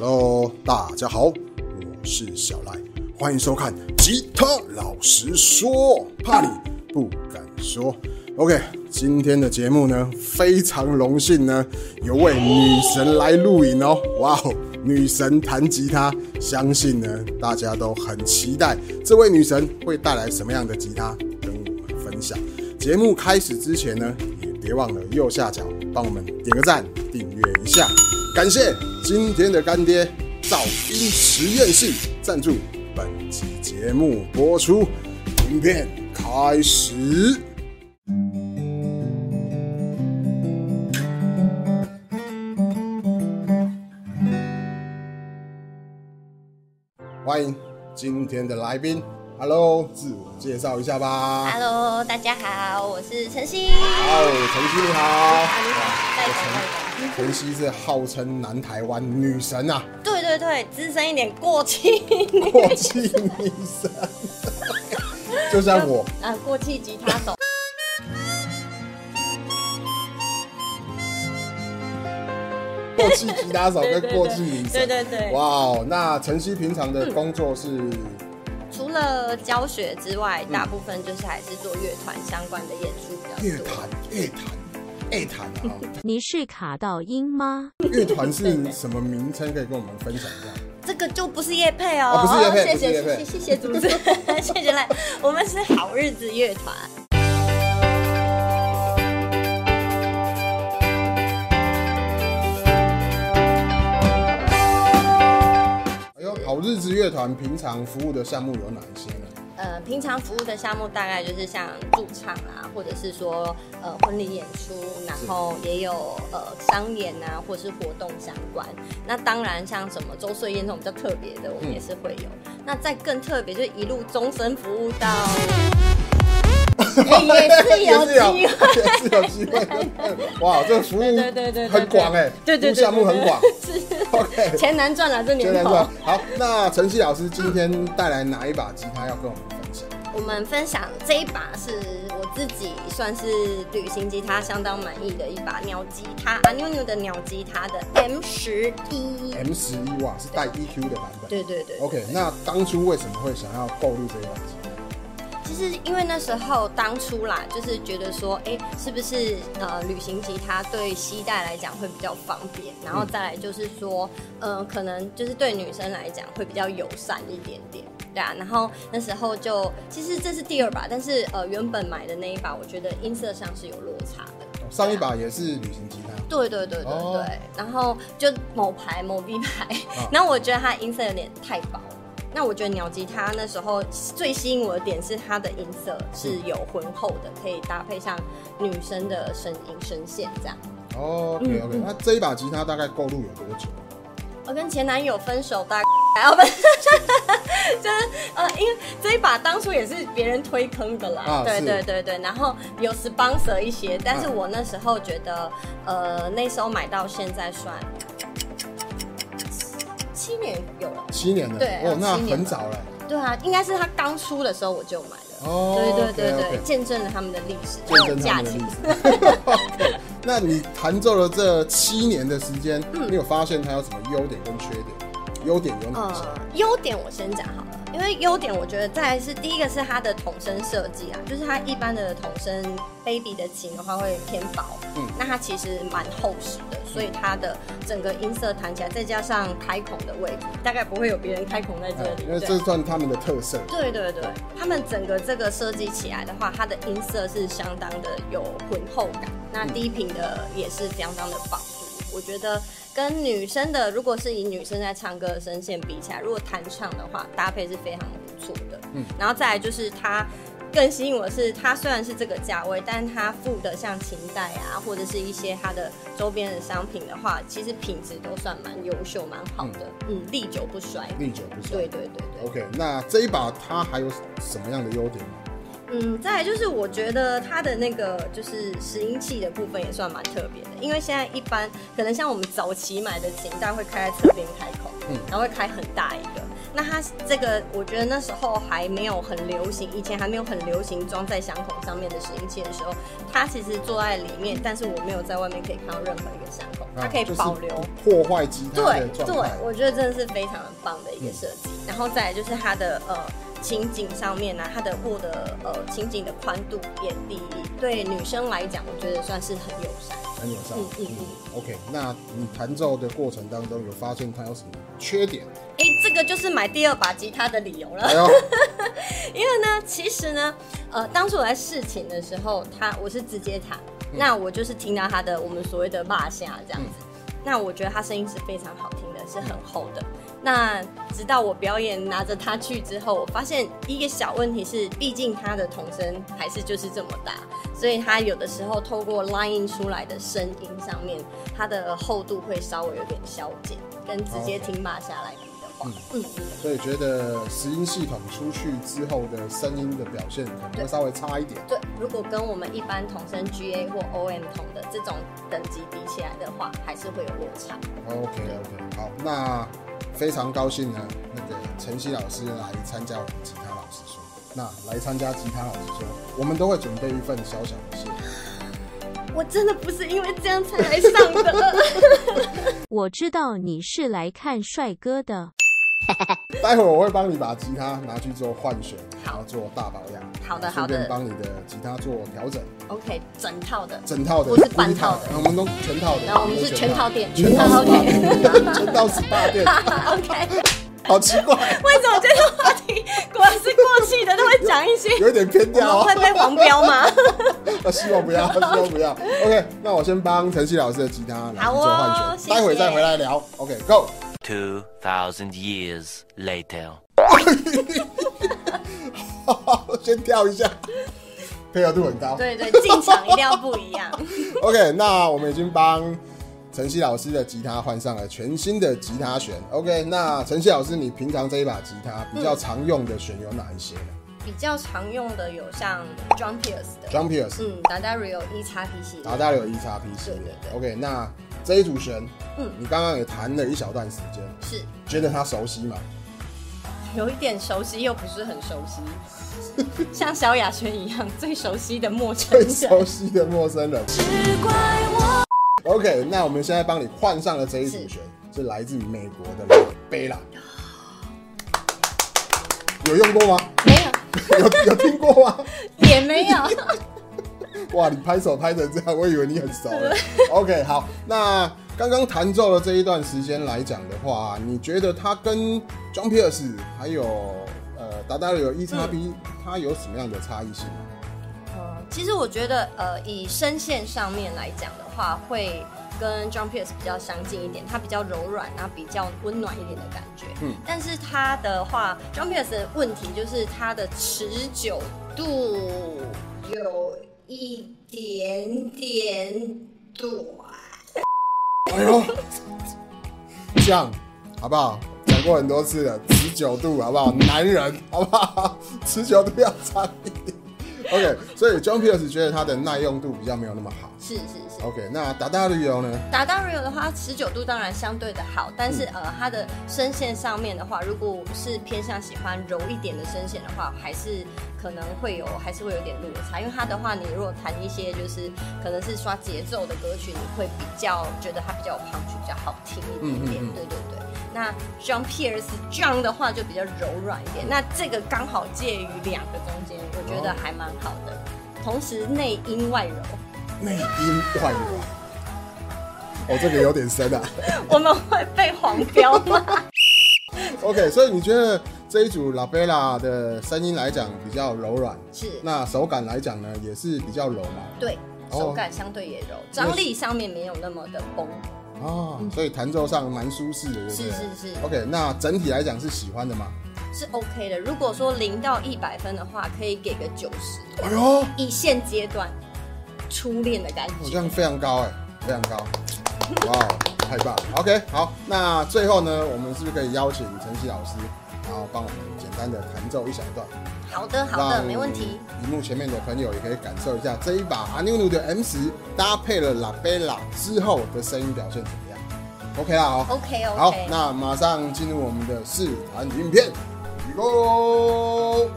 Hello，大家好，我是小赖，欢迎收看《吉他老实说》，怕你不敢说。OK，今天的节目呢，非常荣幸呢，有位女神来录影哦。哇哦，女神弹吉他，相信呢大家都很期待，这位女神会带来什么样的吉他跟我们分享。节目开始之前呢，也别忘了右下角帮我们点个赞，订阅一下。感谢今天的干爹噪音实验室赞助本期节目播出，影片开始。欢迎今天的来宾，Hello，自我介绍一下吧。Hello，大家好，我是晨曦。好，晨曦你好。啊，你好。晨曦是号称南台湾女神啊，对对对，资深一点，过气。过气女神，就像我。啊，过气吉他手。过气吉他手跟过气女神，对对对哇哦！那晨曦平常的工作是除了教学之外，大部分就是还是做乐团相关的演出比较多。乐团，乐团，乐团啊！你是卡到音吗？乐团是什么名称？可以跟我们分享一下？这个就不是叶配哦，哦不是业配谢谢不是业配谢谢谢谢主持人，谢谢赖，我们是好日子乐团。日子乐团平常服务的项目有哪一些呢？呃，平常服务的项目大概就是像驻唱啊，或者是说呃婚礼演出，然后也有呃商演啊，或是活动相关。那当然像什么周岁宴这种比较特别的，我们也是会有。那再更特别，就一路终身服务到，哎也是有机会。也是有机会。哇，这个服务很广哎，对对对项目很广。是 OK，钱难赚了这年头接着说。，好，那晨曦老师今天带来哪一把吉他要跟我们分享？我们分享这一把是我自己算是旅行吉他相当满意的一把鸟吉他，阿妞妞的鸟吉他的 M 十一。M 十一哇，是带 EQ 的版本。对对对 OK，那当初为什么会想要购入这一把吉他？其实因为那时候当初啦，就是觉得说，哎、是不是呃旅行吉他对携带来讲会比较方便，然后再来就是说，呃，可能就是对女生来讲会比较友善一点点，对啊。然后那时候就，其实这是第二把，但是呃原本买的那一把，我觉得音色上是有落差的。上一把也是旅行吉他，对对对对对，哦然后就某牌某 B 牌，啊 然后我觉得它音色有点太薄。那我觉得鸟吉他那时候最吸引我的点是它的音色是有浑厚的，可以搭配上女生的声音声线这样。哦嗯 OK OK，那这一把吉他大概购入有多久？我跟前男友分手大概要不，就是呃，因为这一把当初也是别人推坑的啦，对对对对，然后有 sponsor 一些，但是啊我那时候觉得，呃，那时候买到现在算七年有了，七年了，对哦，那很早了。对啊，应该是他刚出的时候我就买了，哦对对对对见证了他们的历史，见证他们的历。史。那你弹奏了这七年的时间，嗯你有发现它有什么优点跟缺点？优点有哪些？呃，优点我先讲好了，因为优点我觉得再来是第一个是它的筒身设计啊，就是它一般的筒身 baby 的琴的话会偏薄，嗯那它其实蛮厚实的，所以它的整个音色弹起来，再加上开孔的位置，大概不会有别人开孔在这里，哎因为对这算他们的特色。对对对，他们整个这个设计起来的话，它的音色是相当的有浑厚感，那低频的也是相当的饱足。我觉得跟女生的，如果是以女生在唱歌的声线比起来，如果弹唱的话，搭配是非常不错的。嗯嗯，然后再来就是它。更吸引我的是，它虽然是这个价位，但它附的像琴带啊，或者是一些它的周边的商品的话，其实品质都算蛮优秀、蛮好的，嗯，历久不衰。历久不衰。对对对对。OK，那这一把它还有什么样的优点吗？嗯，再来就是我觉得它的那个就是拾音器的部分也算蛮特别的，因为现在一般可能像我们早期买的琴，大家会开在侧边开口，嗯然后会开很大一个。那它这个我觉得那时候还没有很流行，以前还没有很流行装在响孔上面的拾音器的时候，它其实坐在里面，但是我没有在外面可以看到任何一个响孔，它可以保留。破坏吉他对的状对态。，我觉得真的是非常的棒的一个设计。然后再来就是它的呃琴颈上面呢、它的握的呃情景的宽度也低对女生来讲，我觉得算是很友善。很友善。嗯嗯嗯 OK，那你弹奏的过程当中有发现它有什么缺点？哎，这个就是买第二把吉他的理由了 因为呢，其实呢，呃，当初我在试琴的时候，他我是直接弹，嗯那我就是听到他的我们所谓的骂下这样子。那我觉得他声音是非常好听的，是很厚的。那直到我表演拿着它去之后，我发现一个小问题是，毕竟它的童声还是就是这么大，所以它有的时候透过 line 出来的声音上面，它的厚度会稍微有点消减，跟直接听骂下来嗯嗯所以觉得拾音系统出去之后的声音的表现可能会稍微差一点。对，如果跟我们一般同声 GA 或 OM 同的这种等级比起来的话，还是会有落差。OK OK，好，那非常高兴呢，那个晨曦老师来参加我们吉他老师说。那来参加吉他老师说，我们都会准备一份小小的谢。我真的不是因为这样才来上的。我知道你是来看帅哥的。待会儿我会帮你把吉他拿去做换选，然好后做大保养。好的顺便好的帮你的吉他做调整，OK，整套的。整套的，不是不半套的我们都全套的。然后我们是全套店全套全套 SPA 全套 SPA 店，OK，好奇怪，为什么这个话题果然是过气的，都会讲一些？有点偏我掉哦。会被黄标吗？那，希望不要，希望不要。OK，那我先帮晨曦老师的吉他拿去好哦做换选，谢谢待会再回来聊。OK，Go。2,000 years later. 先跳一下，配合度很高。对对，进场一定要不一样。OK，那我们已经帮晨曦老师的吉他换上了全新的吉他弦。OK，那晨曦老师，你平常这一把吉他比较常用的弦有哪一些呢比较常用的有像 John Pierce 的，？John Pierce，嗯 a r i o E 叉 P 系列达达有 E 叉 P 系列对对。OK，那这一组弦，嗯你刚刚也弹了一小段时间，是觉得它熟悉吗？有一点熟悉，又不是很熟悉，像萧亚轩一样最熟悉的陌生最。熟悉的陌生人。OK，那我们现在帮你换上了这一组弦，是来自美国的贝拉。有用过吗？没有，有有听过吗？也没有。哇，你拍手拍成这样，我以为你很熟了。OK，好，那刚刚弹奏的这一段时间来讲的话，你觉得它跟 John Pierce 还有呃达达有 E 叉 B，它有什么样的差异性？呃，其实我觉得，呃，以声线上面来讲的话，会跟 John Pierce 比较相近一点，它比较柔软，然后比较温暖一点的感觉。嗯但是它的话，John Pierce 的问题就是它的持久度有一点点短。哎呦，这样好不好？讲过很多次了，持久度好不好？男人好不好？持久度要长一点。OK，所以 John Pierce 觉得它的耐用度比较没有那么好。是是是。OK，那达达旅游呢？达达 Rio 的话，持久度当然相对的好，但是、呃，它的声线上面的话，如果是偏向喜欢柔一点的声线的话，还是可能会有，还是会有点落差。因为它的话，你如果弹一些就是可能是刷节奏的歌曲，你会比较觉得它比较有 punch，比较好听一点点。嗯嗯嗯对对对。那 John Pierce John 的话就比较柔软一点，那这个刚好介于两个中间，我觉得还蛮好的。同时内音外柔，内因外柔。哦，这个有点深啊。我们会被黄标吗？OK，所以你觉得这一组 La Bella 的声音来讲比较柔软，是。那手感来讲呢也是比较柔嘛？对，哦手感相对也柔，张力上面没有那么的崩。哦，所以弹奏上蛮舒适的，对不对？是是是 OK，那整体来讲是喜欢的吗？是 OK 的。如果说零到一百分的话，可以给个九十。哎呦，以现阶段初恋的感觉，好像非常高哎，非常高。哇哦太棒了。OK，好，那最后呢，我们是不是可以邀请陈曦老师，然后帮我们简单的弹奏一小段？好的，好的，没问题。屏幕前面的朋友也可以感受一下这一把阿牛牛的 M 十搭配了拉贝拉之后的声音表现怎么样？OK 啦，好 OK OK。好，那马上进入我们的试弹影片，Go！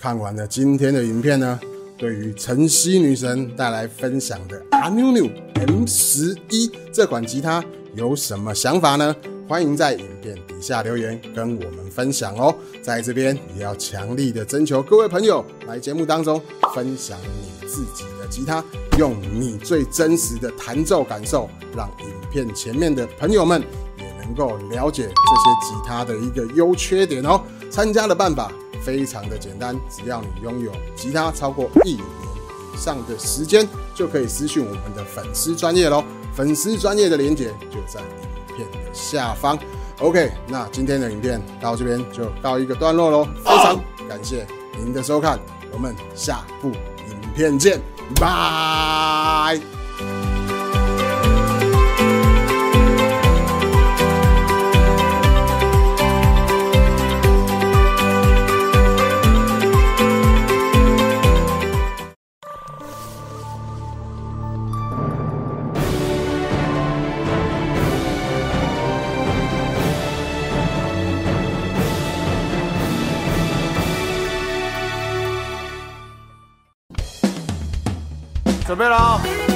看完了今天的影片呢，对于晨曦女神带来分享的阿妞妞 M 十一这款吉他有什么想法呢？欢迎在影片底下留言跟我们分享哦。在这边也要强力的征求各位朋友来节目当中分享你自己的吉他，用你最真实的弹奏感受，让影片前面的朋友们也能够了解这些吉他的一个优缺点哦。参加的办法。非常的简单，只要你拥有吉他超过一年以上的时间，就可以私讯我们的粉丝专业喽。粉丝专业的连接就在影片的下方。OK，那今天的影片到这边就告一个段落喽。非常感谢您的收看，我们下部影片见，拜。准备了啊！